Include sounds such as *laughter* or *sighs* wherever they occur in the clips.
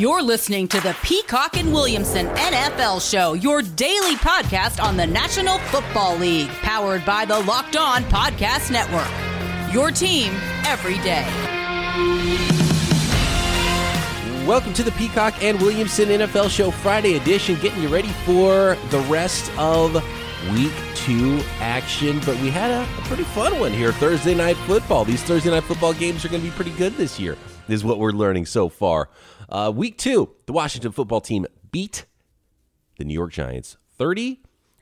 You're listening to the Peacock and Williamson NFL Show, your daily podcast on the National Football League, powered by the Locked On Podcast Network. Your team every day. Welcome to the Peacock and Williamson NFL Show Friday edition, getting you ready for the rest of week two action. But we had a, a pretty fun one here Thursday night football. These Thursday night football games are going to be pretty good this year, is what we're learning so far. Uh, week two, the Washington football team beat the New York Giants 30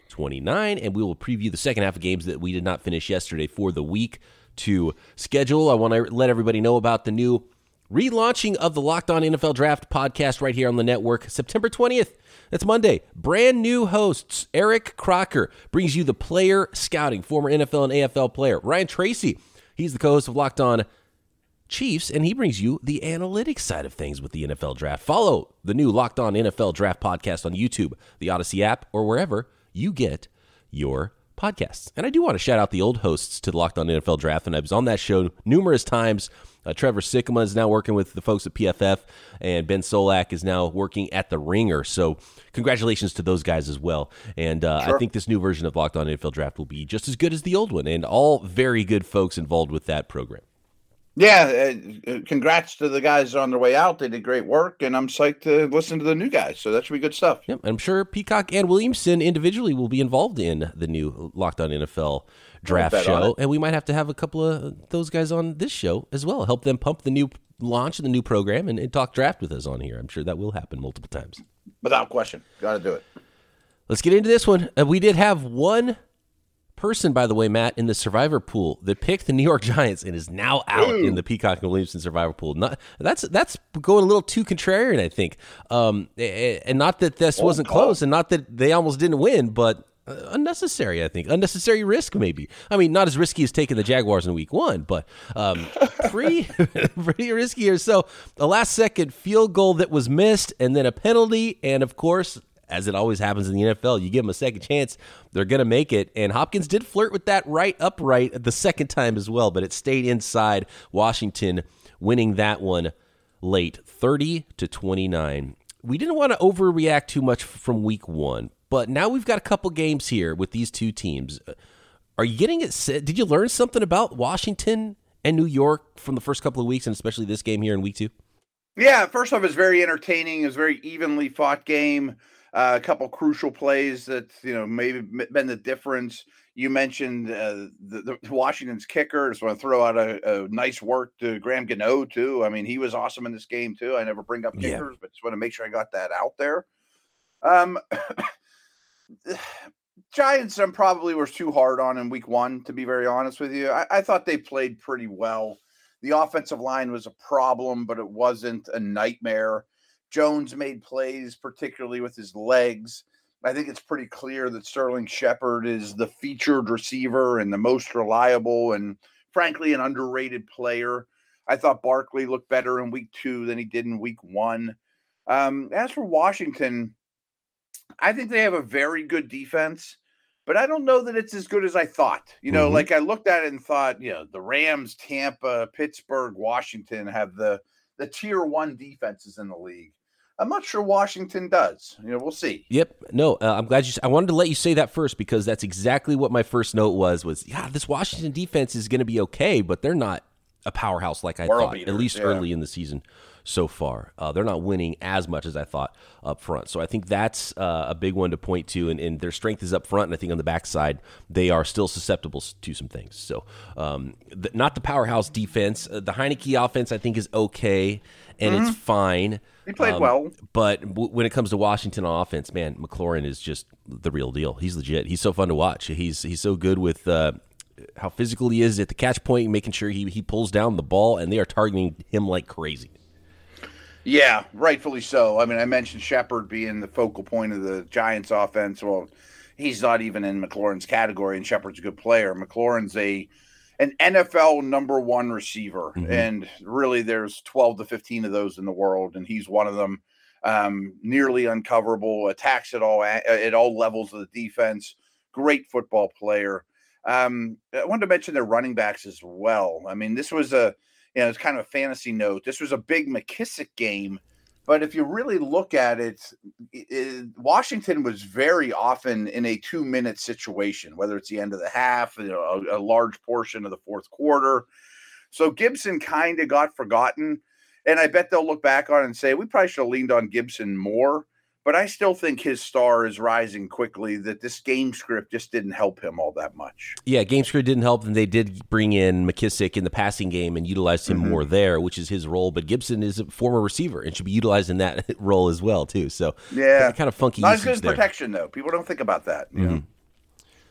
29, and we will preview the second half of games that we did not finish yesterday for the week two schedule. I want to let everybody know about the new relaunching of the Locked On NFL Draft podcast right here on the network, September 20th. That's Monday. Brand new hosts. Eric Crocker brings you the player scouting, former NFL and AFL player. Ryan Tracy, he's the co host of Locked On Chiefs, and he brings you the analytics side of things with the NFL draft. Follow the new Locked On NFL Draft podcast on YouTube, the Audacy app, or wherever you get your podcasts. And I do want to shout out the old hosts to the Locked On NFL Draft, and I was on that show numerous times. Uh, Trevor Sikkema is now working with the folks at PFF, and Ben Solak is now working at the Ringer. So, congratulations to those guys as well. And uh, sure. I think this new version of Locked On NFL Draft will be just as good as the old one, and all very good folks involved with that program. Yeah, uh, uh, congrats to the guys on their way out. They did great work, and I'm psyched to listen to the new guys. So that should be good stuff. Yep, I'm sure Peacock and Williamson individually will be involved in the new Locked On NFL draft show, and we might have to have a couple of those guys on this show as well. Help them pump the new launch of the new program and, and talk draft with us on here. I'm sure that will happen multiple times. Without question, got to do it. Let's get into this one. Uh, we did have one person, by the way, Matt, in the survivor pool that picked the New York *laughs* Giants and is now out Ooh. in the Peacock and Williamson survivor pool. Not that's that's going a little too contrarian, I think. Um, and not that this oh, wasn't close, and not that they almost didn't win, but uh, unnecessary. I think unnecessary risk, maybe. I mean, not as risky as taking the Jaguars in Week One, but um, *laughs* pretty *laughs* pretty risky here. So a last second field goal that was missed, and then a penalty, and of course as it always happens in the NFL, you give them a second chance, they're going to make it. And Hopkins did flirt with that right upright the second time as well, but it stayed inside. Washington winning that one late, 30 to 29. We didn't want to overreact too much from week one, but now we've got a couple games here with these two teams. Are you getting it? Did you learn something about Washington and New York from the first couple of weeks, and especially this game here in week two? Yeah, first off, it's very entertaining. It's a very evenly fought game. Uh, a couple crucial plays that you know maybe been the difference. You mentioned uh, the, the, Washington's kicker. Just want to throw out a, a, nice work to Graham Gano too. I mean, he was awesome in this game too. I never bring up kickers, yeah. but just want to make sure I got that out there. Um, *sighs* Giants, I'm probably was too hard on in week one, to be very honest with you. I, I thought they played pretty well. The offensive line was a problem, but it wasn't a nightmare. Jones made plays, particularly with his legs. I think it's pretty clear that Sterling Shepard is the featured receiver and the most reliable and frankly an underrated player. I thought Barkley looked better in week two than he did in week one. Um, as for Washington, I think they have a very good defense, but I don't know that it's as good as I thought. You know, mm-hmm. like I looked at it and thought, you know, the Rams, Tampa, Pittsburgh, Washington have the the tier one defenses in the league. I'm not sure Washington does. You know, we'll see. Yep. No, uh, I'm glad you. I wanted to let you say that first because that's exactly what my first note was. Was yeah, this Washington defense is going to be okay, but they're not a powerhouse like I World thought. Beaters, at least yeah. early in the season so far. Uh, they're not winning as much as I thought up front. So I think that's uh, a big one to point to. And, and, their strength is up front. And I think on the backside, they are still susceptible to some things. So um, the, not the powerhouse defense. Uh, the Heinicke offense, I think, is okay and mm-hmm. it's fine. He played um, well. But w- when it comes to Washington on offense, man, McLaurin is just the real deal. He's legit. He's so fun to watch. He's he's so good with uh, how physical he is at the catch point, making sure he, he pulls down the ball, and they are targeting him like crazy. Yeah, rightfully so. I mean, I mentioned Shepard being the focal point of the Giants offense. Well, he's not even in McLaurin's category, and Shepard's a good player. McLaurin's a an NFL number one receiver, mm-hmm. and really there's 12 to 15 of those in the world, and he's one of them. Um, nearly uncoverable, attacks at all at all levels of the defense. Great football player. Um, I wanted to mention their running backs as well. I mean, this was a you know it's kind of a fantasy note. This was a big McKissic game But if you really look at it, it, Washington was very often in a two minute situation, whether it's the end of the half, you know, a, a large portion of the fourth quarter. So Gibson kind of got forgotten. And I bet they'll look back on and say, we probably should have leaned on Gibson more but I still think his star is rising quickly. That this game script just didn't help him all that much. Yeah, game script didn't help, and they did bring in McKissic in the passing game and utilized him mm-hmm. more there, which is his role. But Gibson is a former receiver and should be utilized in that *laughs* role as well too. So yeah, kind of funky. Not as good as protection though. People don't think about that. You mm-hmm. know,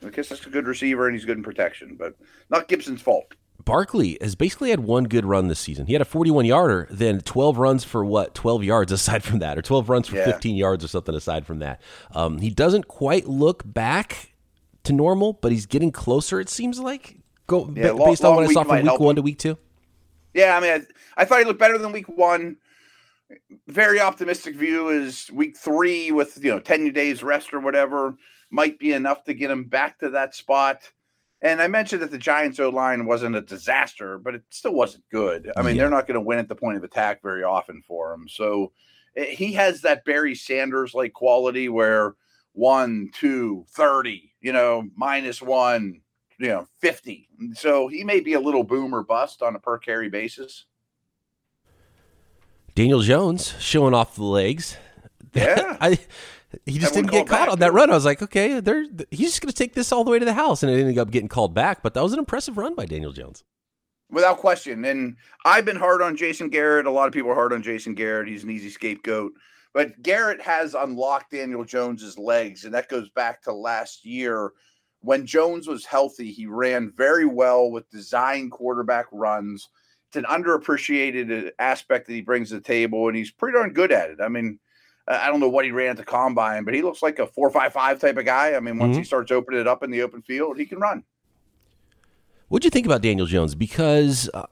McKissic's a good receiver and he's good in protection, but not Gibson's fault. Barkley has basically had one good run this season. He had a 41 yarder, then 12 runs for what? 12 yards *laughs* aside from that, or 12 runs for yeah. 15 yards or something aside from that. Um, he doesn't quite look back to normal, but he's getting closer, it seems like. Go yeah, b- based on what I saw from week one to week two. Yeah, I mean, I, I thought he looked better than week one. Very optimistic view is week three with, you know, 10 days rest or whatever might be enough to get him back to that spot and I mentioned that the Giants' O line wasn't a disaster, but it still wasn't good. I mean, yeah. they're not going to win at the point of attack very often for him. So it, eh, he has that Barry Sanders like quality where one, two, 30, you know, minus one, you know, 50. So he may be a little boom or bust on a per carry basis. Daniel Jones showing off the legs. *laughs* Yeah. I he just didn't get caught back. on that run. I was like, okay, they're, he's just going to take this all the way to the house, and it ended up getting called back. But that was an impressive run by Daniel Jones, without question. And I've been hard on Jason Garrett. A lot of people are hard on Jason Garrett. He's an easy scapegoat. But Garrett has unlocked Daniel Jones's legs, and that goes back to last year when Jones was healthy. He ran very well with design quarterback runs. It's an underappreciated uh, aspect that he brings to the table, and he's pretty darn good at it. I mean I don't know what he ran at the combine, but he looks like a four five five type of guy. I mean, once mm-hmm. he starts opening it up in the open field, he can run. What do you think about Daniel Jones? Because uh,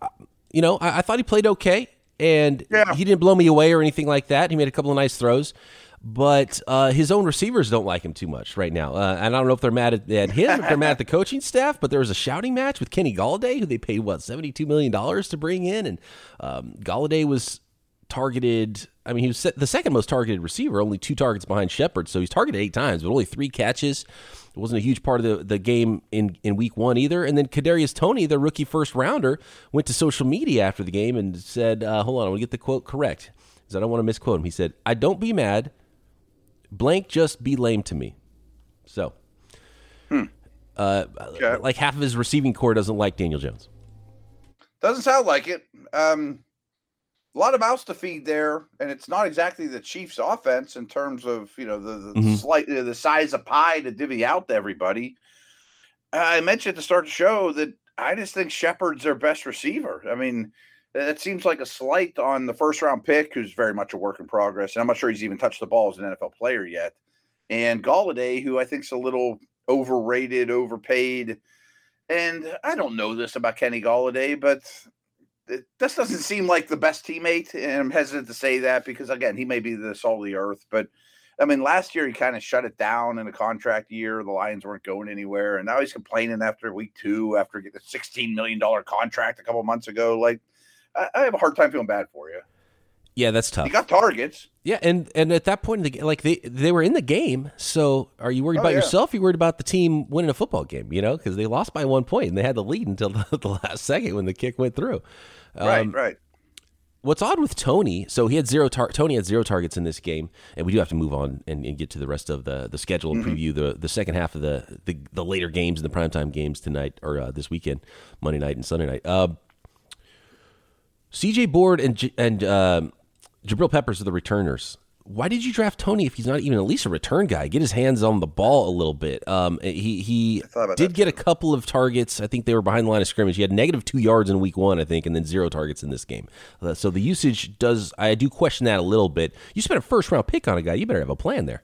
you know, I, I, thought he played okay, and yeah. he didn't blow me away or anything like that. He made a couple of nice throws, but uh, his own receivers don't like him too much right now. Uh, and I don't know if they're mad at, at him, if they're mad at the coaching staff. But there was a shouting match with Kenny Golladay, who they paid what seventy two million dollars to bring in, and um, Golladay was targeted. I mean, he was the second most targeted receiver, only two targets behind Shepard. So he's targeted eight times, but only three catches. It wasn't a huge part of the, the game in, in week one either. And then Kadarius Toney, the rookie first rounder, went to social media after the game and said, uh, "Hold on, I want to get the quote correct, because I don't want to misquote him." He said, "I don't be mad. Blank, just be lame to me." So, hmm. uh, okay. like half of his receiving corps doesn't like Daniel Jones. Doesn't sound like it. Um, a lot of mouths to feed there, and it's not exactly the Chiefs' offense in terms of you know the, the mm-hmm. slight the size of pie to divvy out to everybody. I mentioned at the start of the show that I just think Shepard's their best receiver. I mean, it seems like a slight on the first round pick, who's very much a work in progress, and I'm not sure he's even touched the ball as an NFL player yet. And Golladay, who I think's a little overrated, overpaid. And I don't know this about Kenny Golladay, but this doesn't seem like the best teammate, and I'm hesitant to say that because again, he may be the salt of the earth, but I mean, last year he kind of shut it down in a contract year. The Lions weren't going anywhere, and now he's complaining after week two, after getting a sixteen million dollar contract a couple months ago. Like, I, I, have a hard time feeling bad for you. Yeah, that's tough. He got targets. Yeah, and and at that point in the game, like they they were in the game. So are you worried oh, about yeah. yourself? Are you worried about the team winning a football game? You know, because they lost by one point and they had the lead until *laughs* the, the last second when the kick went through. Right, um, right. What's odd with Toney? So he had zero. Tar- Toney had zero targets in this game, and we do have to move on and, and get to the rest of the the schedule and mm-hmm. preview the the second half of the the, the later games and the primetime games tonight or uh, this weekend, Monday night and Sunday night. Uh, C.J. Board and and uh, Jabril Peppers are the returners why did you draft Toney if he's not even at least a return guy? Get his hands on the ball a little bit. Um, he he did get a couple of targets. I think they were behind the line of scrimmage. He had negative two yards in week one, I think, and then zero targets in this game. Uh, so the usage does. I do question that a little bit. You spent a first round pick on a guy. You better have a plan there.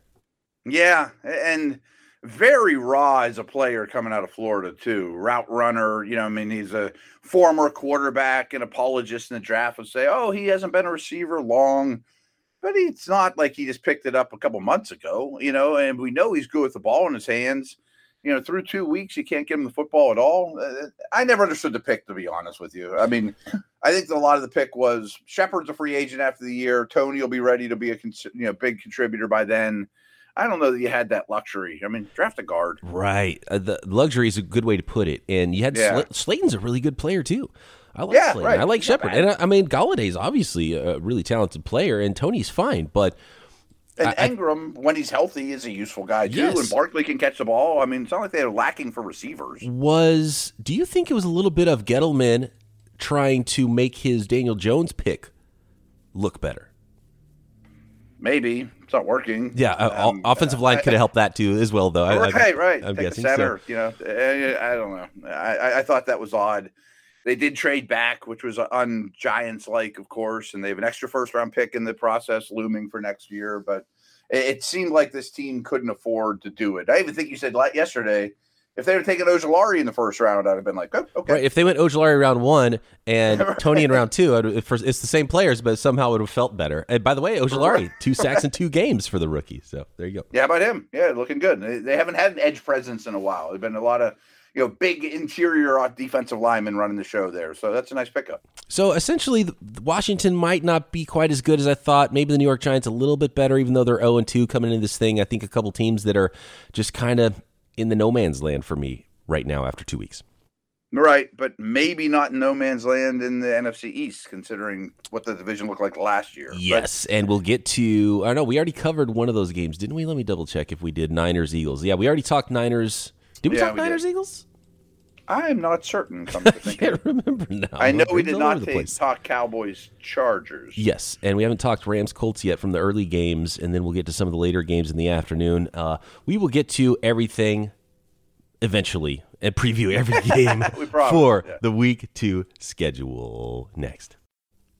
Yeah, and very raw as a player coming out of Florida too. Route runner, you know, I mean, he's a former quarterback and apologist in the draft would say, "Oh, he hasn't been a receiver long." But it's not like he just picked it up a couple months ago, you know, and we know he's good with the ball in his hands. You know, through two weeks, you can't give him the football at all. Uh, I never understood the pick, to be honest with you. I mean, I think a lot of the pick was Shepard's a free agent after the year. Toney will be ready to be a you know big contributor by then. I don't know that you had that luxury. I mean, draft a guard. Right. Uh, the luxury is a good way to put it. And you had yeah. Sl- Slayton's a really good player too. I like yeah, Slayton. Right. I like Shepard. And I, I mean, Golladay's obviously a really talented player, and Toney's fine, but. And I, Engram, when he's healthy, is a useful guy too. Yes. And Barkley can catch the ball. I mean, it's not like they're lacking for receivers. Was do you think it was a little bit of Gettleman trying to make his Daniel Jones pick look better? Maybe it's not working. Yeah, uh, um, offensive line could have helped that too as well, though. Right, I, right. I'm Pick guessing center. So. You know, I, I don't know. I, I thought that was odd. They did trade back, which was on Giants like, of course, and they have an extra first round pick in the process looming for next year. But it, seemed like this team couldn't afford to do it. I even think you said yesterday if they had taken Ojulari in the first round, I'd have been like, oh, okay. Right. If they went Ojulari round one and *laughs* right. Toney in round two, it's the same players, but somehow it would have felt better. And by the way, Ojulari, two sacks in *laughs* two games for the rookie. So there you go. Yeah, about him. Yeah, looking good. They haven't had an edge presence in a while. There's been a lot of you know big interior defensive linemen running the show there. So that's a nice pickup. So essentially, Washington might not be quite as good as I thought. Maybe the New York Giants a little bit better, even though they're zero oh and two coming into this thing. I think a couple teams that are just kind of in the no man's land for me right now after two weeks. Right, but maybe not no man's land in the NFC East, considering what the division looked like last year. Yes, but, and we'll get to. I know we already covered one of those games, didn't we? Let me double check if we did Niners Eagles. Yeah, we already talked Niners. Did we yeah, talk we Niners did. Eagles? I am not certain. *laughs* I can't remember now. I know we did not take, talk Cowboys Chargers. Yes, and we haven't talked Rams Colts yet from the early games, and then we'll get to some of the later games in the afternoon. Uh, we will get to everything eventually and preview every *laughs* game for yeah. the week two schedule next.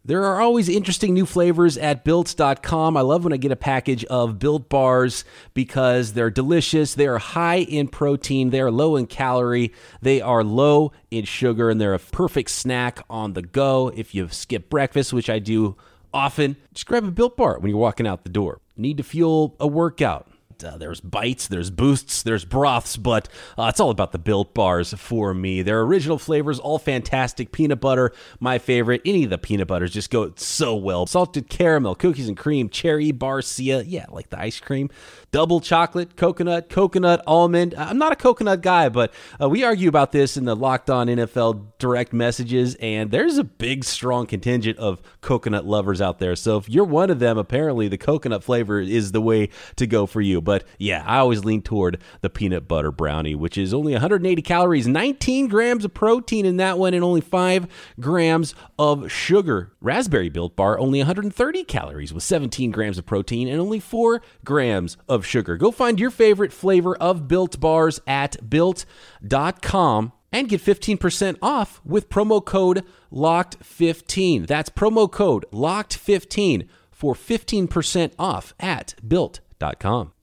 There are always interesting new flavors at built.com. I love when I get a package of built bars because they're delicious. They are high in protein, they are low in calorie, they are low in sugar, and they're a perfect snack on the go. If you skip breakfast, which I do often, just grab a built bar when you're walking out the door. Need to fuel a workout uh, there's bites, there's boosts, there's broths, but uh, it's all about the built bars for me. Their original flavors, all fantastic. Peanut butter, my favorite. Any of the peanut butters just go so well. Salted caramel, cookies and cream, cherry, barcia, yeah, like the ice cream. Double chocolate, coconut, coconut, almond. I'm not a coconut guy, but uh, we argue about this in the Locked On NFL direct messages, and there's a big, strong contingent of coconut lovers out there. So if you're one of them, apparently the coconut flavor is the way to go for you. But yeah, I always lean toward the peanut butter brownie, which is only 180 calories, 19 grams of protein in that one, and only 5 grams of sugar. Raspberry Built Bar, only 130 calories with 17 grams of protein and only 4 grams of sugar. Go find your favorite flavor of Built Bars at built.com and get 15% off with promo code LOCKED15. That's promo code LOCKED15 for 15% off at built.com.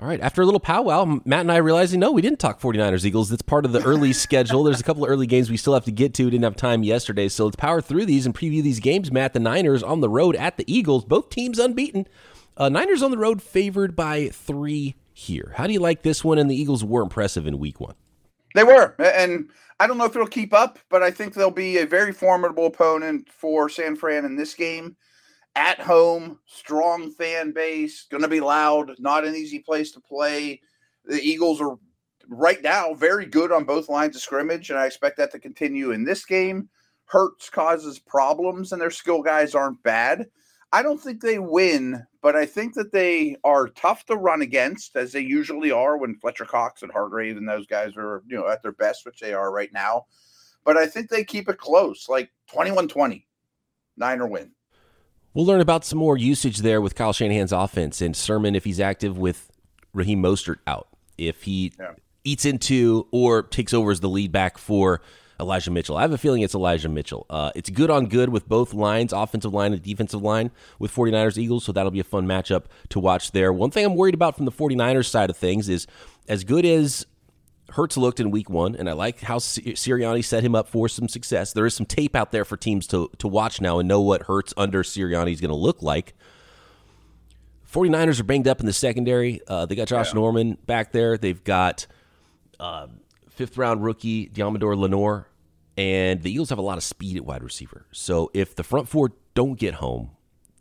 All right. After a little powwow, Matt and I realizing, no, we didn't talk 49ers Eagles. That's part of the early *laughs* schedule. There's a couple of early games we still have to get to. Didn't have time yesterday. So let's power through these and preview these games. Matt, the Niners on the road at the Eagles, both teams unbeaten. Uh, Niners on the road favored by three here. How do you like this one? And the Eagles were impressive in week one. They were. And I don't know if it'll keep up, but I think they'll be a very formidable opponent for San Fran in this game at home, strong fan base, going to be loud, not an easy place to play. The Eagles are right now very good on both lines of scrimmage, and I expect that to continue in this game. Hurts causes problems, and their skill guys aren't bad. I don't think they win, but I think that they are tough to run against, as they usually are when Fletcher Cox and Hargrave and those guys are, you know, at their best, which they are right now. But I think they keep it close, like 21 20. Niner win. We'll learn about some more usage there with Kyle Shanahan's offense and Sermon if he's active with Raheem Mostert out. If he yeah. eats into or takes over as the lead back for Elijah Mitchell. I have a feeling it's Elijah Mitchell. Uh, it's good on good with both lines, offensive line and defensive line with 49ers Eagles, so that'll be a fun matchup to watch there. One thing I'm worried about from the 49ers side of things is as good as Hurts looked in week one, and I like how Sirianni set him up for some success. There is some tape out there for teams to, to watch now and know what Hurts under Sirianni is going to look like. 49ers are banged up in the secondary. Uh, they got Josh yeah. Norman back there. They've got uh, fifth round rookie Deommodore Lenoir, and the Eagles have a lot of speed at wide receiver. So if the front four don't get home,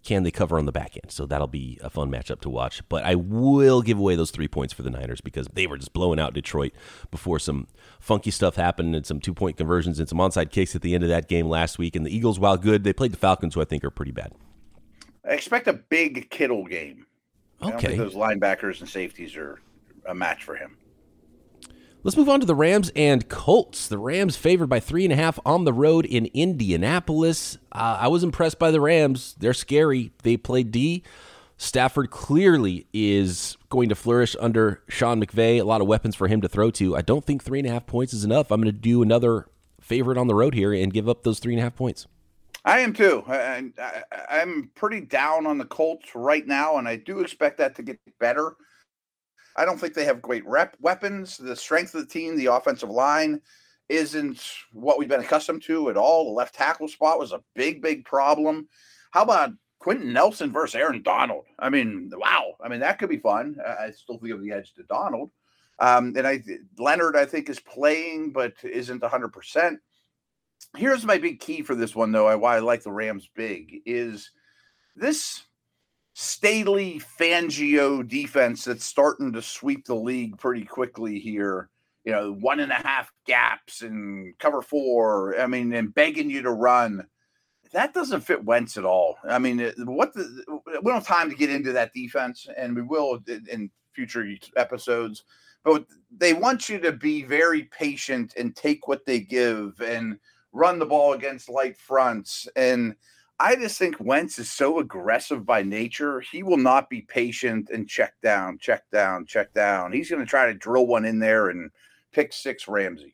can they cover on the back end? So that'll be a fun matchup to watch. But I will give away those three points for the Niners because they were just blowing out Detroit before some funky stuff happened and some two point conversions and some onside kicks at the end of that game last week. And the Eagles, while good, they played the Falcons, who I think are pretty bad. I expect a big Kittle game. Okay. those linebackers and safeties are a match for him. Let's move on to the Rams and Colts. The Rams favored by three and a half on the road in Indianapolis. Uh, I was impressed by the Rams. They're scary. They play D. Stafford clearly is going to flourish under Sean McVay. A lot of weapons for him to throw to. I don't think three and a half points is enough. I'm going to do another favorite on the road here and give up those three and a half points. I am too. I, am pretty down on the Colts right now, and I do expect that to get better. I don't think they have great rep weapons. The strength of the team, the offensive line, isn't what we've been accustomed to at all. The left tackle spot was a big, big problem. How about Quenton Nelson versus Aaron Donald? I mean, wow. I mean, that could be fun. I still think of the edge to Donald. Um, and I Leonard, I think, is playing, but isn't 100%. Here's my big key for this one, though. Why I like the Rams big is this Staley Fangio defense that's starting to sweep the league pretty quickly here. You know, one and a half gaps and cover four. I mean, and begging you to run. That doesn't fit Wentz at all. I mean, what the we don't have time to get into that defense, and we will in future episodes. But they want you to be very patient and take what they give and run the ball against light fronts and I just think Wentz is so aggressive by nature. He will not be patient and check down, check down, check down. He's going to try to drill one in there and pick six Ramsey.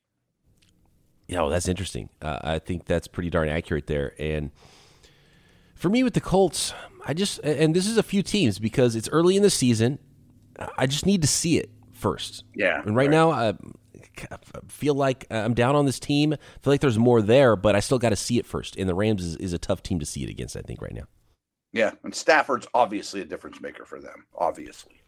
Yeah, well, that's interesting. Uh, I think that's pretty darn accurate there. And for me with the Colts, I just, and this is a few teams because it's early in the season. I just need to see it first. Yeah. And right, right. now, uh, feel like uh, I'm down on this team. I feel like there's more there, but I still got to see it first. And the Rams is, is a tough team to see it against, I think, right now. Yeah, and Stafford's obviously a difference maker for them, obviously.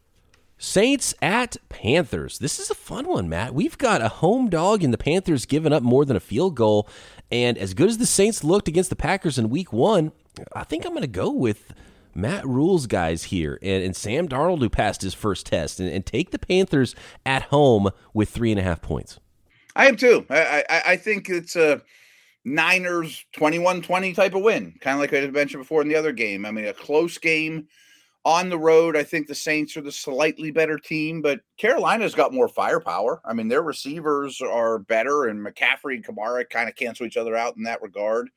Saints at Panthers. This is a fun one, Matt. We've got a home dog in the Panthers giving up more than a field goal. And as good as the Saints looked against the Packers in week one, I think I'm going to go with Matt Rhule's guys here and, and Sam Darnold, who passed his first test, and, and, take the Panthers at home with three and a half points. I am too. I, I, I think it's a Niners 21 20 type of win, kind of like I had mentioned before in the other game. I mean, a close game on the road. I think the Saints are the slightly better team, but Carolina's got more firepower. I mean, their receivers are better, and McCaffrey and Kamara kind of cancel each other out in that regard.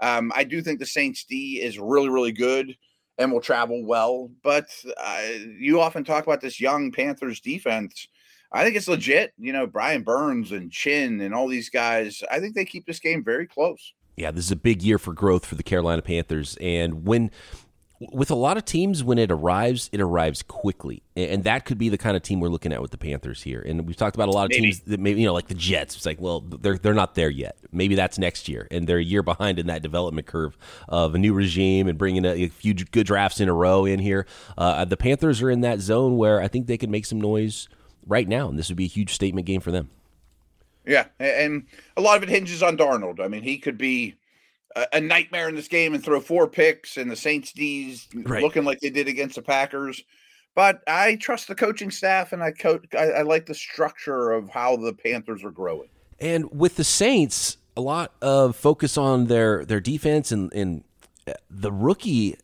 Um, I do think the Saints D is really, really good and will travel well. But uh, you often talk about this young Panthers defense. I think it's legit. You know, Brian Burns and Chinn and all these guys. I think they keep this game very close. Yeah, this is a big year for growth for the Carolina Panthers. And when with a lot of teams, when it arrives, it arrives quickly, and that could be the kind of team we're looking at with the Panthers here. And we've talked about a lot of maybe. teams that maybe you know, like the Jets. It's like, well, they're they're not there yet. Maybe that's next year, and they're a year behind in that development curve of a new regime and bringing a, a few good drafts in a row in here. Uh, the Panthers are in that zone where I think they can make some noise right now, and this would be a huge statement game for them. Yeah, and a lot of it hinges on Darnold. I mean, he could be a, nightmare in this game and throw four picks, and the Saints D's right. looking like they did against the Packers. But I trust the coaching staff, and I, co- I, I like the structure of how the Panthers are growing. And with the Saints, a lot of focus on their their defense and, and uh, the rookie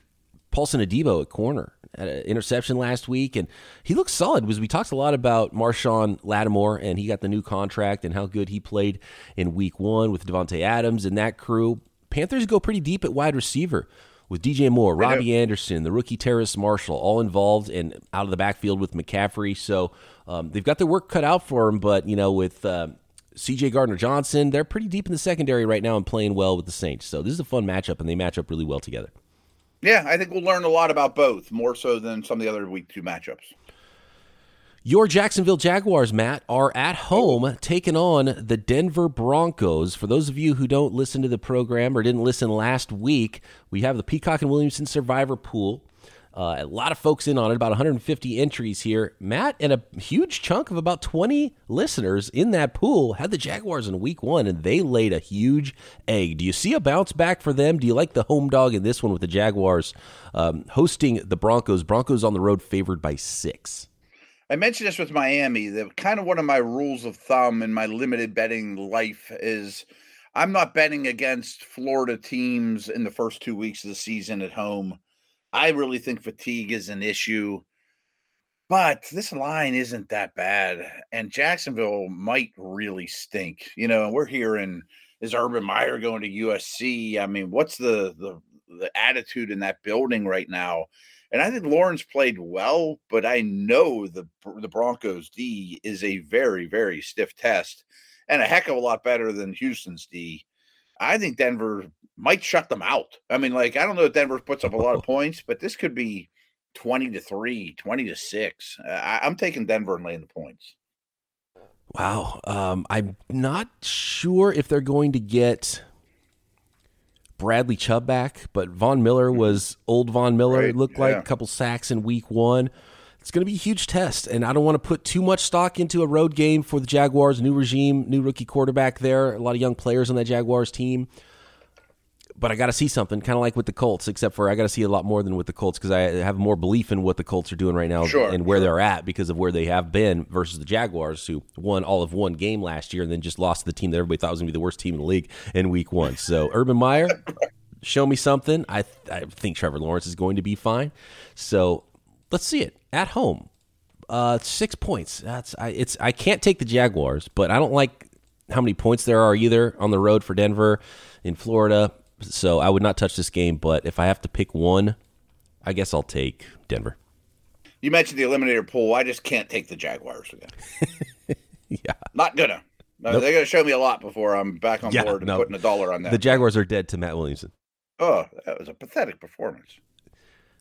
Paulson Adebo at corner had an interception last week, and he looks solid. Because we talked a lot about Marshon Lattimore, and he got the new contract and how good he played in Week One with Davante Adams and that crew. Panthers go pretty deep at wide receiver with DJ Moore, Robbie Anderson, the rookie Terrace Marshall, all involved and out of the backfield with McCaffrey. So um, they've got their work cut out for them. But you know, with uh, C.J. Gardner Johnson, they're pretty deep in the secondary right now and playing well with the Saints. So this is a fun matchup, and they match up really well together. Yeah, I think we'll learn a lot about both, more so than some of the other week two matchups. Your Jacksonville Jaguars, Matt, are at home taking on the Denver Broncos. For those of you who don't listen to the program or didn't listen last week, we have the Peacock and Williamson Survivor Pool. Uh, a lot of folks in on it, about 150 entries here. Matt and a huge chunk of about 20 listeners in that pool had the Jaguars in week one, and they laid a huge egg. Do you see a bounce back for them? Do you like the home dog in this one with the Jaguars um, hosting the Broncos? Broncos on the road favored by six. I mentioned this with Miami. The kind of one of my rules of thumb in my limited betting life is I'm not betting against Florida teams in the first two weeks of the season at home I really think fatigue is an issue, but this line isn't that bad. And Jacksonville might really stink. You know, we're hearing is Urban Meyer going to USC? I mean, what's the the the attitude in that building right now? And I think Lawrence played well, but I know the the Broncos D is a very very stiff test and a heck of a lot better than Houston's D. I think Denver might shut them out. I mean, like, I don't know if Denver puts up a lot of *laughs* points, but this could be 20 to 3, 20 to 6. Uh, I, am taking Denver and laying the points. Wow. Um, I'm not sure if they're going to get Bradley Chubb back, but Von Miller mm-hmm. was old Von Miller. Right. It looked yeah. like a couple sacks in week one. It's going to be a huge test, and I don't want to put too much stock into a road game for the Jaguars. New regime, new rookie quarterback there, a lot of young players on that Jaguars team but I got to see something, kind of like with the Colts, except for I got to see a lot more than with the Colts because I have more belief in what the Colts are doing right now sure, and where sure. they're at because of where they have been versus the Jaguars, who won all of one game last year and then just lost to the team that everybody thought was going to be the worst team in the league in week one. So, Urban Meyer, *laughs* show me something. I, I think Trevor Lawrence is going to be fine. So, let's see it at home. Uh, six points. That's I. It's I can't take the Jaguars, but I don't like how many points there are either on the road for Denver in Florida. So I would not touch this game, but if I have to pick one, I guess I'll take Denver. You mentioned the eliminator pool. I just can't take the Jaguars again. *laughs* yeah. Not gonna. Nope. They're gonna show me a lot before I'm back on yeah, board and no. putting a dollar on that. The Jaguars are dead to Matt Williamson. Oh, that was a pathetic performance.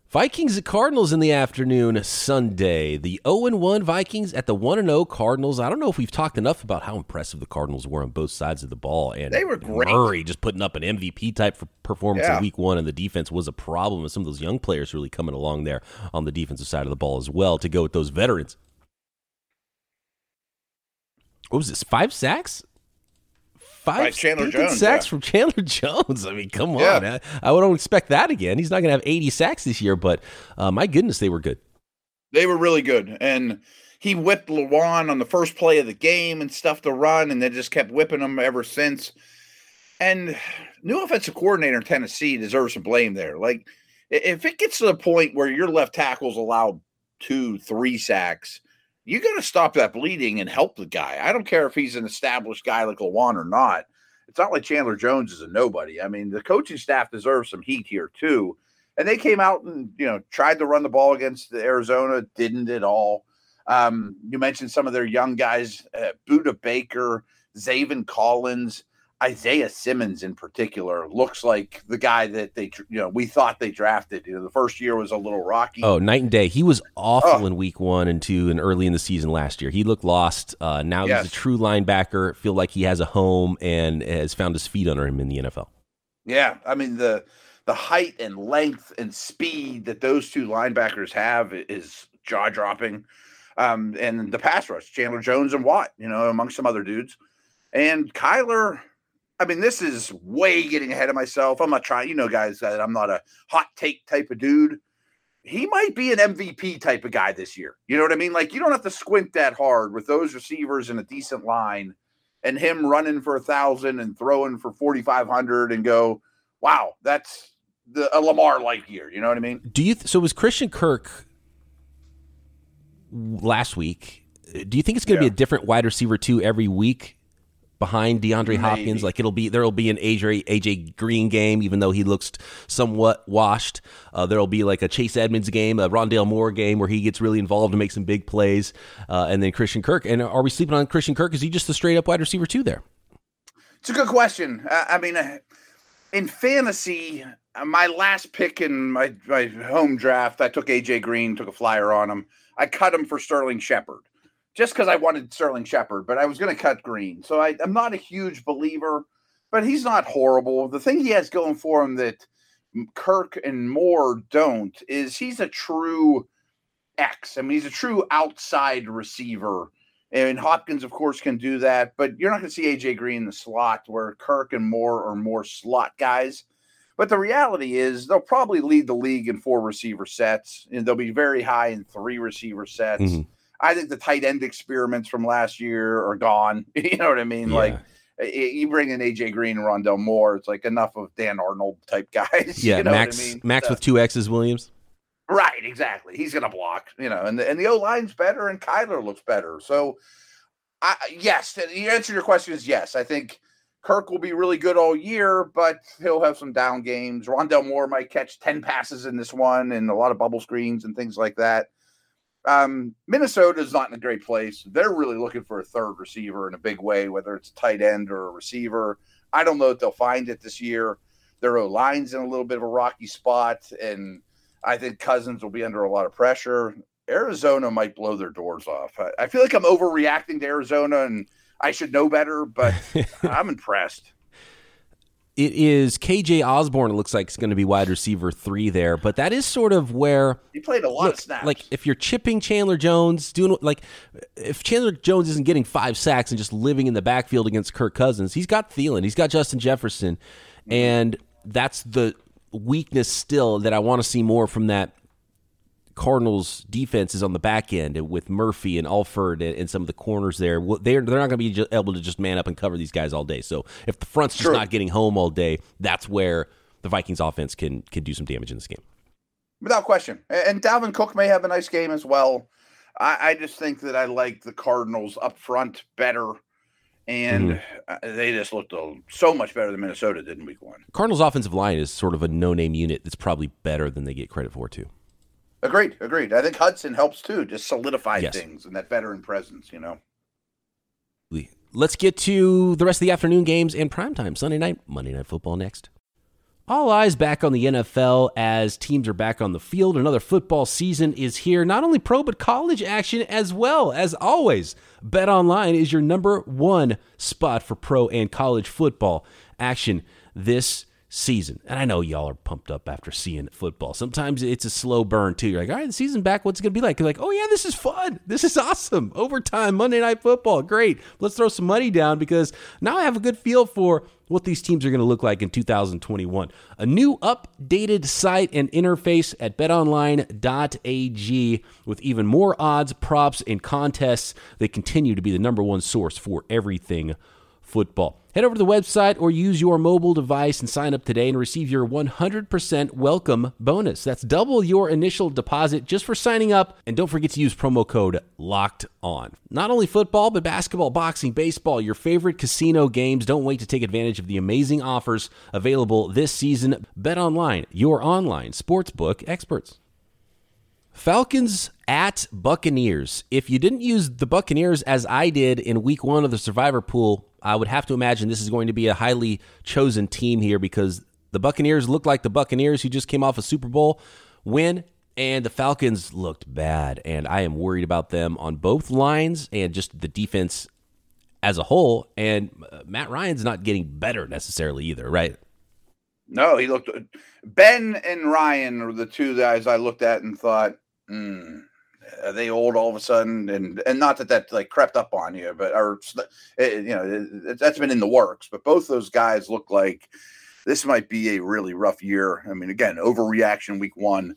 Vikings at Cardinals in the afternoon Sunday. The 0 1 Vikings at the 1 0 Cardinals. I don't know if we've talked enough about how impressive the Cardinals were on both sides of the ball. And they were great. Murray just putting up an MVP type performance yeah. in week one, and the defense was a problem. And some of those young players really coming along there on the defensive side of the ball as well to go with those veterans. What was this? Five sacks? Five Chandler Jones, sacks yeah. from Chandler *laughs* Jones. I mean, come yeah. on. I, I don't expect that again. He's not going to have 80 sacks this year, but uh, my goodness, they were good. They were really good. And he whipped Lewan on the first play of the game and stuff to run, and they just kept whipping him ever since. And new offensive coordinator in Tennessee deserves some blame there. Like, if it gets to the point where your left tackles allowed two, three sacks, you got to stop that bleeding and help the guy. I don't care if he's an established guy like Lewan or not. It's not like Chandler Jones is a nobody. I mean, the coaching staff deserves some heat here too. And they came out and you know tried to run the ball against Arizona, didn't at all. Um, you mentioned some of their young guys, uh, Budda Baker, Zaven Collins. Isaiah Simmons in particular looks like the guy that they you know we thought they drafted. You know, the first year was a little rocky. Oh, night and day. He was awful oh. in week one and two and early in the season last year. He looked lost. Uh, now yes. he's a true linebacker. Feel like he has a home and has found his feet under him in the NFL. Yeah, I mean the the height and length and speed that those two linebackers have is jaw dropping. Um, and the pass rush, Chandler Jones and Watt, you know, among some other dudes. And Kyler, I mean, this is way getting ahead of myself. I'm not trying, you know, guys, that I'm not a hot take type of dude. He might be an MVP type of guy this year. You know what I mean? Like, you don't have to squint that hard with those receivers in a decent line and him running for a thousand and throwing for 4,500 and go, wow, that's the, a Lamar like year. You know what I mean? Do you, th- so was Christian Kirk last week? Do you think it's going to yeah. be a different wide receiver too every week behind DeAndre Maybe. Hopkins. Like it'll be there'll be an AJ AJ Green game, even though he looks somewhat washed. Uh, there'll be like a Chase Edmonds game, a Rondale Moore game where he gets really involved and makes some big plays, uh, and then Christian Kirk. And are we sleeping on Christian Kirk? Is he just a straight up wide receiver too? There. It's a good question. I mean, uh, in fantasy, uh, my last pick in my, my home draft, I took AJ Green, took a flyer on him. I cut him for Sterling Shepard just because I wanted Sterling Shepard, but I was going to cut Green. So I, am not a huge believer, but he's not horrible. The thing he has going for him that Kirk and Moore don't is he's a true X. I mean, he's a true outside receiver. And Hopkins, of course, can do that, but you're not going to see AJ Green in the slot where Kirk and Moore are more slot guys. But the reality is they'll probably lead the league in four receiver sets, and they'll be very high in three receiver sets. Mm-hmm. I think the tight end experiments from last year are gone. *laughs* you know what I mean? Yeah. Like you bring in AJ Green and Rondale Moore, it's like enough of Dan Arnold type *laughs* guys. Yeah, you know Max, I mean? Max with two X's, Williams. Right, exactly. He's going to block, you know, and the, and the O line's better, and Kyler looks better. So, I yes, the answer to your question is yes. I think Kirk will be really good all year, but he'll have some down games. Rondale Moore might catch ten passes in this one, and a lot of bubble screens and things like that. Um, Minnesota is not in a great place. They're really looking for a third receiver in a big way, whether it's a tight end or a receiver. I don't know if they'll find it this year. Their O line's in a little bit of a rocky spot, and I think Cousins will be under a lot of pressure. Arizona might blow their doors off. I, I feel like I'm overreacting to Arizona and I should know better, but *laughs* I'm impressed. It is KJ Osborne. It looks like it's going to be wide receiver three there, but that is sort of where he played a lot look, of snaps. Like if you're chipping Chandler Jones, doing like if Chandler Jones isn't getting five sacks and just living in the backfield against Kirk Cousins, he's got Thielen, he's got Justin Jefferson, mm-hmm. and that's the weakness still that I want to see more from that Cardinals defense is on the back end with Murphy and Alford and, and some of the corners there. They're they're not going to be able to just man up and cover these guys all day. So if the front's just not getting home all day, that's where the Vikings offense can can do some damage in this game. Without question. And Dalvin Cook may have a nice game as well. I, I just think that I like the Cardinals up front better and mm-hmm. they just looked so much better than Minnesota did in Week One. Cardinals' offensive line is sort of a no-name unit that's probably better than they get credit for too. Agreed, agreed. I think Hudson helps too, just solidify yes. things and that veteran presence. You know. Let's get to the rest of the afternoon games and primetime Sunday night, Monday night football next. All eyes back on the NFL as teams are back on the field. Another football season is here. Not only pro, but college action as well. As always, Bet Online is your number one spot for pro and college football action this season. And I know y'all are pumped up after seeing football. Sometimes it's a slow burn too. You're like, all right, the season back, what's it gonna be like? You're like, oh yeah, this is fun. *laughs* This is awesome. Overtime, Monday night football. Great. Let's throw some money down because now I have a good feel for what these teams are going to look like in 2021. A new updated site and interface at betonline.ag with even more odds, props, and contests. They continue to be the number one source for everything football. Head over to the website or use your mobile device and sign up today and receive your 100% welcome bonus. That's double your initial deposit just for signing up. And don't forget to use promo code LOCKED ON. Not only football, but basketball, boxing, baseball, your favorite casino games. Don't wait to take advantage of the amazing offers available this season. Bet online, your online sportsbook experts. Falcons at Buccaneers. If you didn't use the Buccaneers as I did in week one of the Survivor Pool, I would have to imagine this is going to be a highly chosen team here because the Buccaneers look like the Buccaneers who just came off a Super Bowl win, and the Falcons looked bad. And I am worried about them on both lines and just the defense as a whole. And uh, Matt Ryan's not getting better necessarily either, right? No, he looked. Ben and Ryan are the two guys I looked at and thought, hmm, are they old all of a sudden? And and not that that like crept up on you, but or eh, eh, you know it, that's been in the works. But both those guys look like this might be a really rough year. I mean, again, overreaction week one.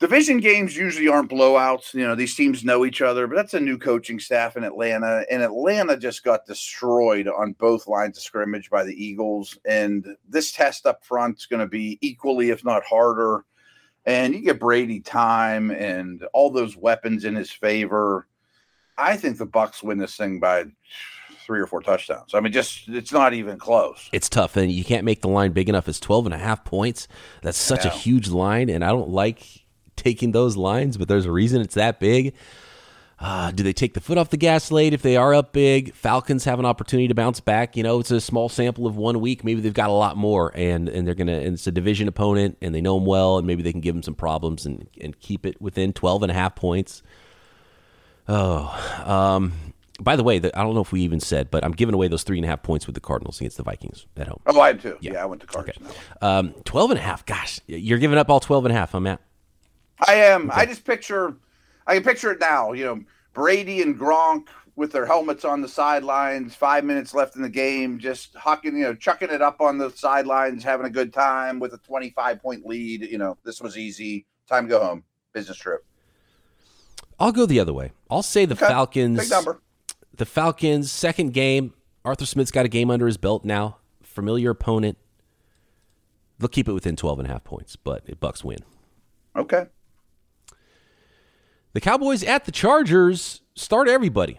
Division games usually aren't blowouts. You know, these teams know each other, but that's a new coaching staff in Atlanta. And Atlanta just got destroyed on both lines of scrimmage by the Eagles. And this test up front is going to be equally, if not harder and you get Brady time and all those weapons in his favor. I think the Bucs win this thing by three or four touchdowns. I mean, just it's not even close. It's tough, and you can't make the line big enough. It's 12 and a half points. That's such yeah. a huge line, and I don't like taking those lines, but there's a reason it's that big. Uh, do they take the foot off the gas late if they are up big? Falcons have an opportunity to bounce back. You know, it's a small sample of one week. Maybe they've got a lot more, and and they're gonna. And it's a division opponent, and they know them well, and maybe they can give them some problems and and keep it within 12 and a half points. Oh, um, By the way, the, I don't know if we even said, but I'm giving away those three and a half points with the Cardinals against the Vikings at home. Oh, I am too. Yeah, yeah I went to Cardinals. Okay. Um, 12 and a half. Gosh, you're giving up all 12 and a half, huh, Matt? I am. Okay. I just picture, I can picture it now. You know, Brady and Gronk with their helmets on the sidelines, five minutes left in the game, just hucking, you know, chucking it up on the sidelines, having a good time with a 25 point lead. You know, this was easy. Time to go home. Business trip. I'll go the other way. I'll say the okay. Falcons. Big number. The Falcons' second game. Arthur Smith's got a game under his belt now. Familiar opponent. They'll keep it within 12 and a half points, but it Bucs win. Okay. The Cowboys at the Chargers. Start everybody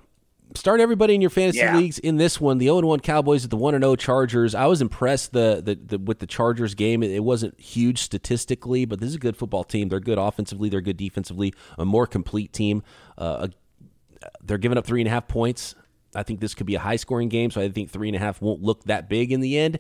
start everybody in your fantasy yeah. leagues in this one. The 0 1 Cowboys at the 1 0 Chargers. I was impressed the, the, the, with the Chargers game. It, wasn't huge statistically, but this is a good football team. They're good offensively, they're good defensively, a more complete team. Uh, they're giving up three and a half points. I think this could be a high scoring game, so I think three and a half won't look that big in the end.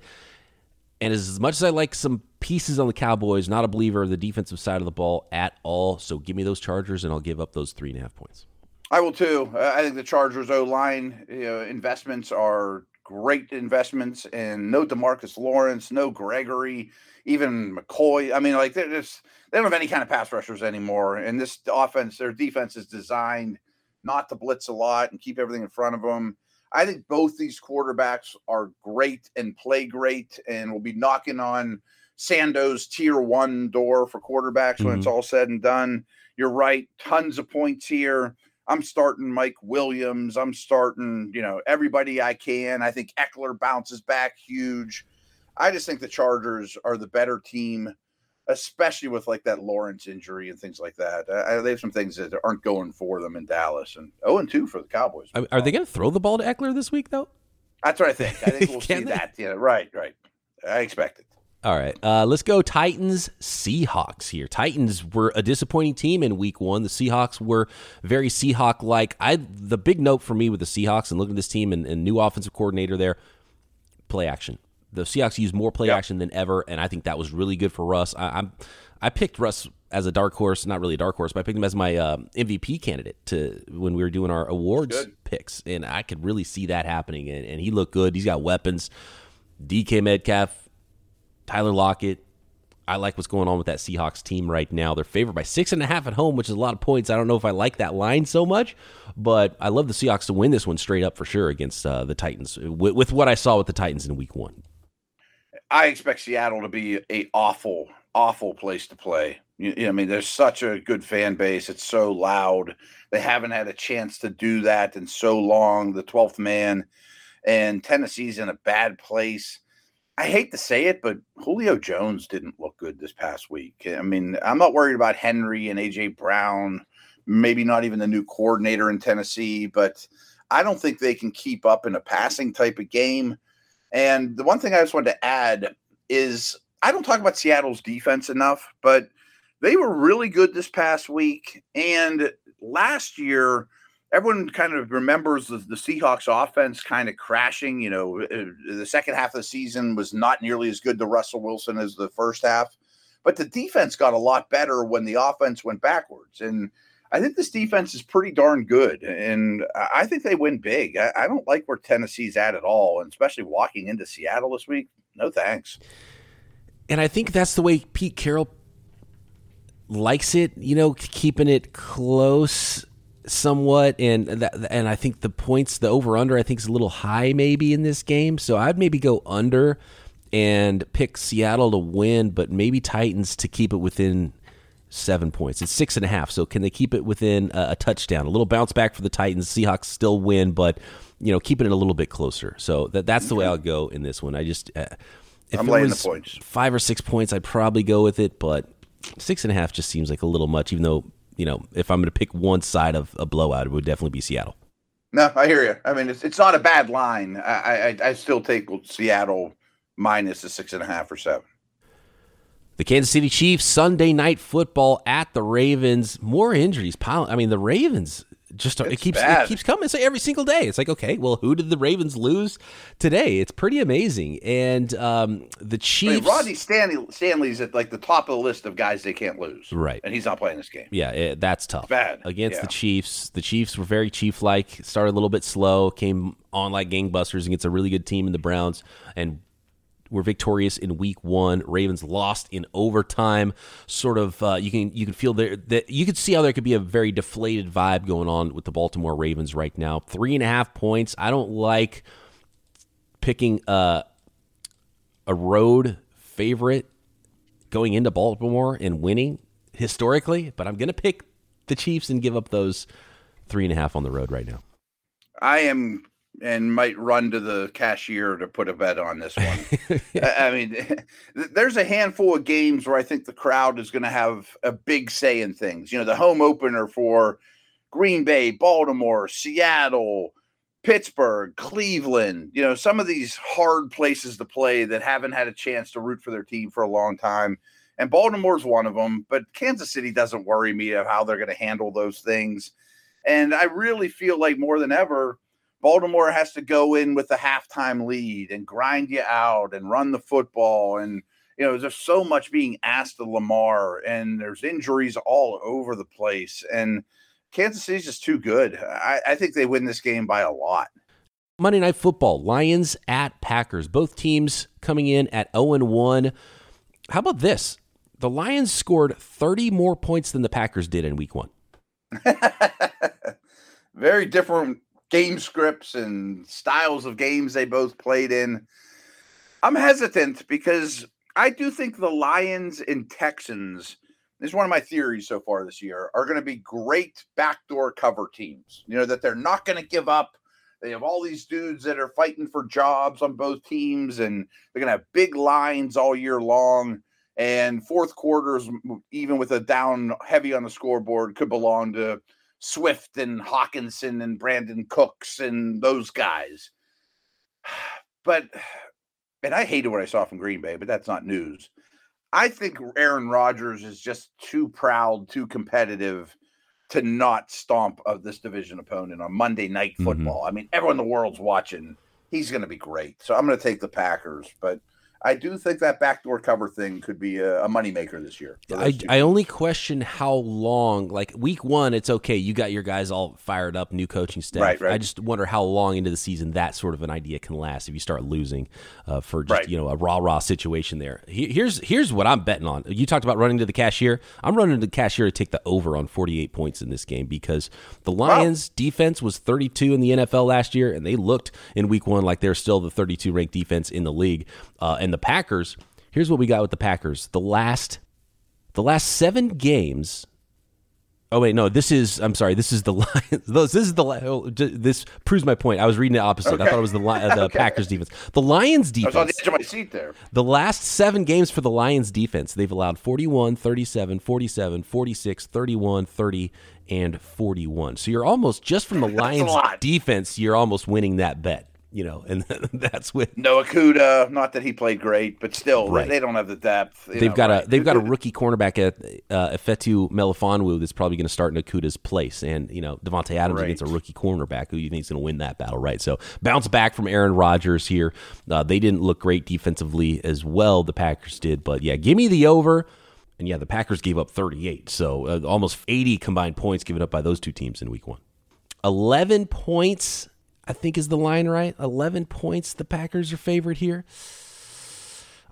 And as much as I like some pieces on the Cowboys, not a believer of the defensive side of the ball at all. So give me those Chargers, and I'll give up those three and a half points. I will too. I think the Chargers O line you know, investments are great investments, and no Demarcus Lawrence, no Gregory, even McCoy. I mean, like they're just they don't have any kind of pass rushers anymore. And this offense, their defense is designed not to blitz a lot and keep everything in front of them. I think both these quarterbacks are great and play great, and will be knocking on Sando's tier one door for quarterbacks mm-hmm. when it's mm-hmm. all said and done. You're right, tons of points here. I'm starting Mike Williams. I'm starting, you know, everybody I can. I think Ekeler bounces back huge. I just think the Chargers are the better team, especially with like that Lawrence injury and things like that. I, they have some things that aren't going for them in Dallas and 0 and 2 for the Cowboys. Are, are they going to throw the ball to Ekeler this week, though? That's what I think. I think *laughs* we'll see they? that. Yeah, right, right. I expect it. All right. Uh, let's go Titans Seahawks here. Titans were a disappointing team in week one. The Seahawks were very Seahawk like. I the big note for me with the Seahawks and looking at this team and, and new offensive coordinator there, play action. The Seahawks used more play yep. action than ever, and I think that was really good for Russ. I, am I picked Russ as a dark horse, not really a dark horse, but I picked him as my uh, um, MVP candidate to when we were doing our awards picks, and I could really see that happening. And, and he looked good. He's got weapons. DK Metcalf Tyler Lockett. I like what's going on with that Seahawks team right now. They're favored by six and a half at home, which is a lot of points. I don't know if I like that line so much, but I love the Seahawks to win this one straight up for sure against uh, the Titans with, with what I saw with the Titans in Week One. I expect Seattle to be a awful, awful place to play. You, you know, I mean, there's such a good fan base. It's so loud. They haven't had a chance to do that in so long. The 12th man, and Tennessee's in a bad place I hate to say it, but Julio Jones didn't look good this past week. I mean, I'm not worried about Henry and AJ Brown, maybe not even the new coordinator in Tennessee, but I don't think they can keep up in a passing type of game. And the one thing I just wanted to add is I don't talk about Seattle's defense enough, but they were really good this past week. And last year, everyone kind of remembers the, the, Seahawks offense kind of crashing. You know, uh, the second half of the season was not nearly as good to Russell Wilson as the first half, but the defense got a lot better when the offense went backwards. And I think this defense is pretty darn good. And I think they win big. I, I don't like where Tennessee's at at all, and especially walking into Seattle this week. No thanks. And I think that's the way Pete Carroll likes it, you know, keeping it close somewhat, and that, and I think the points, the over under, I think is a little high maybe in this game. So I'd maybe go under and pick Seattle to win, but maybe Titans to keep it within seven points. It's six and a half. So can they keep it within a, a touchdown? A little bounce back for the Titans. Seahawks still win, but you know, keeping it a little bit closer. So that that's the way I'll go in this one. I just uh, if I'm it was the points. five or six points, I'd probably go with it, but six and a half just seems like a little much, even though you know, if I'm going to pick one side of a blowout, it would definitely be Seattle. No, I hear you. I mean, it's it's not a bad line. I I, I still take Seattle minus the six and a half or seven. The Kansas City Chiefs Sunday night football at the Ravens. More injuries. Pile. I mean, the Ravens just it keeps bad. it keeps coming. It's like every single day. It's like okay, well, who did the Ravens lose today? It's pretty amazing. And um, the I Chiefs, mean, Rodney Stanley, Stanley's at like the top of the list of guys they can't lose. Right. And he's not playing this game. yeah, it, that's tough. Bad. against Yeah. the Chiefs. The Chiefs were very Chief-like. Started a little bit slow, came on like gangbusters against a really good team in the Browns, and were victorious in Week One. Ravens lost in overtime. Sort of, uh, you can you can feel there that you could see how there could be a very deflated vibe going on with the Baltimore Ravens right now. Three and a half points. I don't like picking a a road favorite going into Baltimore and winning historically, but I'm going to pick the Chiefs and give up those three and a half on the road right now. I am and might run to the cashier to put a bet on this one. *laughs* I mean, *laughs* there's a handful of games where I think the crowd is going to have a big say in things. You know, the home opener for Green Bay, Baltimore, Seattle, Pittsburgh, Cleveland, you know, some of these hard places to play that haven't had a chance to root for their team for a long time. And Baltimore's one of them, but Kansas City doesn't worry me of how they're going to handle those things. And I really feel like more than ever, Baltimore has to go in with a halftime lead and grind you out and run the football. And, you know, there's so much being asked of Lamar, and there's injuries all over the place. And Kansas City's just too good. I, I think they win this game by a lot. Monday Night Football, Lions at Packers. Both teams coming in at 0 and 1. How about this? The Lions scored 30 more points than the Packers did in week one. *laughs* Very different game scripts and styles of games they both played in. I'm hesitant because I do think the Lions and Texans, this is one of my theories so far this year, are going to be great backdoor cover teams. You know, that they're not going to give up. They have all these dudes that are fighting for jobs on both teams, and they're going to have big lines all year long. And fourth quarters, even with a down heavy on the scoreboard, could belong to Swift and Hockenson and Brandin Cooks and those guys. *sighs* But, *sighs* and I hated what I saw from Green Bay, but that's not news. I think Aaron Rodgers is just too proud, too competitive to not stomp of this division opponent on Monday night Mhm. football. I mean, everyone in the world's watching. He's going to be great. So I'm going to take the Packers, but I do think that backdoor cover thing could be a, a moneymaker this year. I, I only question how long. Like week one, it's okay. You got your guys all fired up, new coaching staff. Right, right. I just wonder how long into the season that sort of an idea can last if you start losing uh, for just Right. you know a rah rah situation there. Here's here's what I'm betting on. You talked about running to the cashier. I'm running to the cashier to take the over on 48 points in this game because the Lions defense was 32 in the NFL last year, and they looked in week one like they're still the 32 ranked defense in the league. Uh, and the Packers. Here's what we got with the Packers. The last the last seven games. Oh wait, no. This is. I'm sorry. This is the *laughs* Lions. This is the. oh, This proves my point. I was reading the opposite. I thought it was the uh, *laughs* the Packers defense. The Lions defense. I was on the edge of my seat there. The last seven games for the Lions defense, they've allowed 41, 37, 47, 46, 31, 30, and 41. So you're almost just from the *laughs* Lions defense, you're almost winning that bet. You know, and *laughs* that's with No Okudah, not that he played great, but still, Right. they don't have the depth. They've know, got right. a they've got a rookie cornerback at uh, Ifeatu Melifonwu that's probably going to start in Okudah's place, and you know Davante Adams Right. against a rookie cornerback who you think is going to win that battle, right? So bounce back from Aaron Rodgers here. Uh, they didn't look great defensively as well. The Packers did, but yeah, give me the over. And yeah, the Packers gave up 38, so uh, almost 80 combined points given up by those two teams in Week One. 11 points, I think, is the line right? 11 points. The Packers are favored here.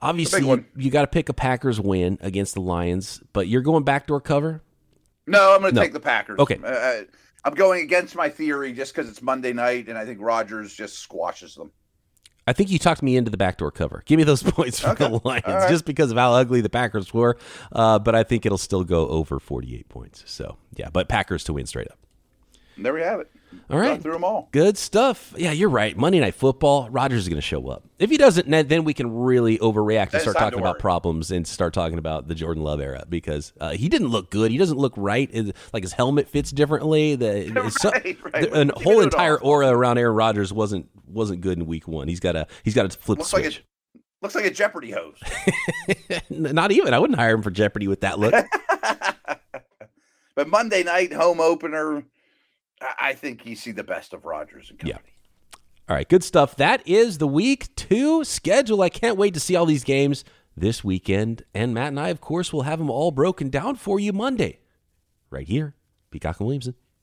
Obviously, you, you got to pick a Packers win against the Lions, but you're going backdoor cover. No, I'm going to No. take the Packers. Okay. Uh, Uh, I'm going against my theory just because it's Monday night, and I think Rodgers just squashes them. I think you talked me into the backdoor cover. Give me those *laughs* points from the Lions right. just because of how ugly the Packers were. Uh, but I think it'll still go over 48 points. So, yeah, but Packers to win straight up. And there we have it. All right. Gone through them all. Good stuff. Yeah, you're right. Monday Night Football, Rodgers is going to show up. If he doesn't, then we can really overreact and start talking about problems and start talking about the Jordan Love era because uh, he didn't look good. He doesn't look right. It- like his helmet fits differently. The *laughs* it's so- Right, right. the- an whole entire aura around Aaron Rodgers wasn't wasn't good in Week One. He's got a he's got to flip Looks like a looks like a Jeopardy host. *laughs* Not even. I wouldn't hire him for Jeopardy with that look. *laughs* but Monday night home opener. I think you see the best of Rodgers and company. Yeah. All right, good stuff. That is the week two schedule. I can't wait to see all these games this weekend. And Matt and I, of course, will have them all broken down for you Monday, right here, Peacock and Williamson.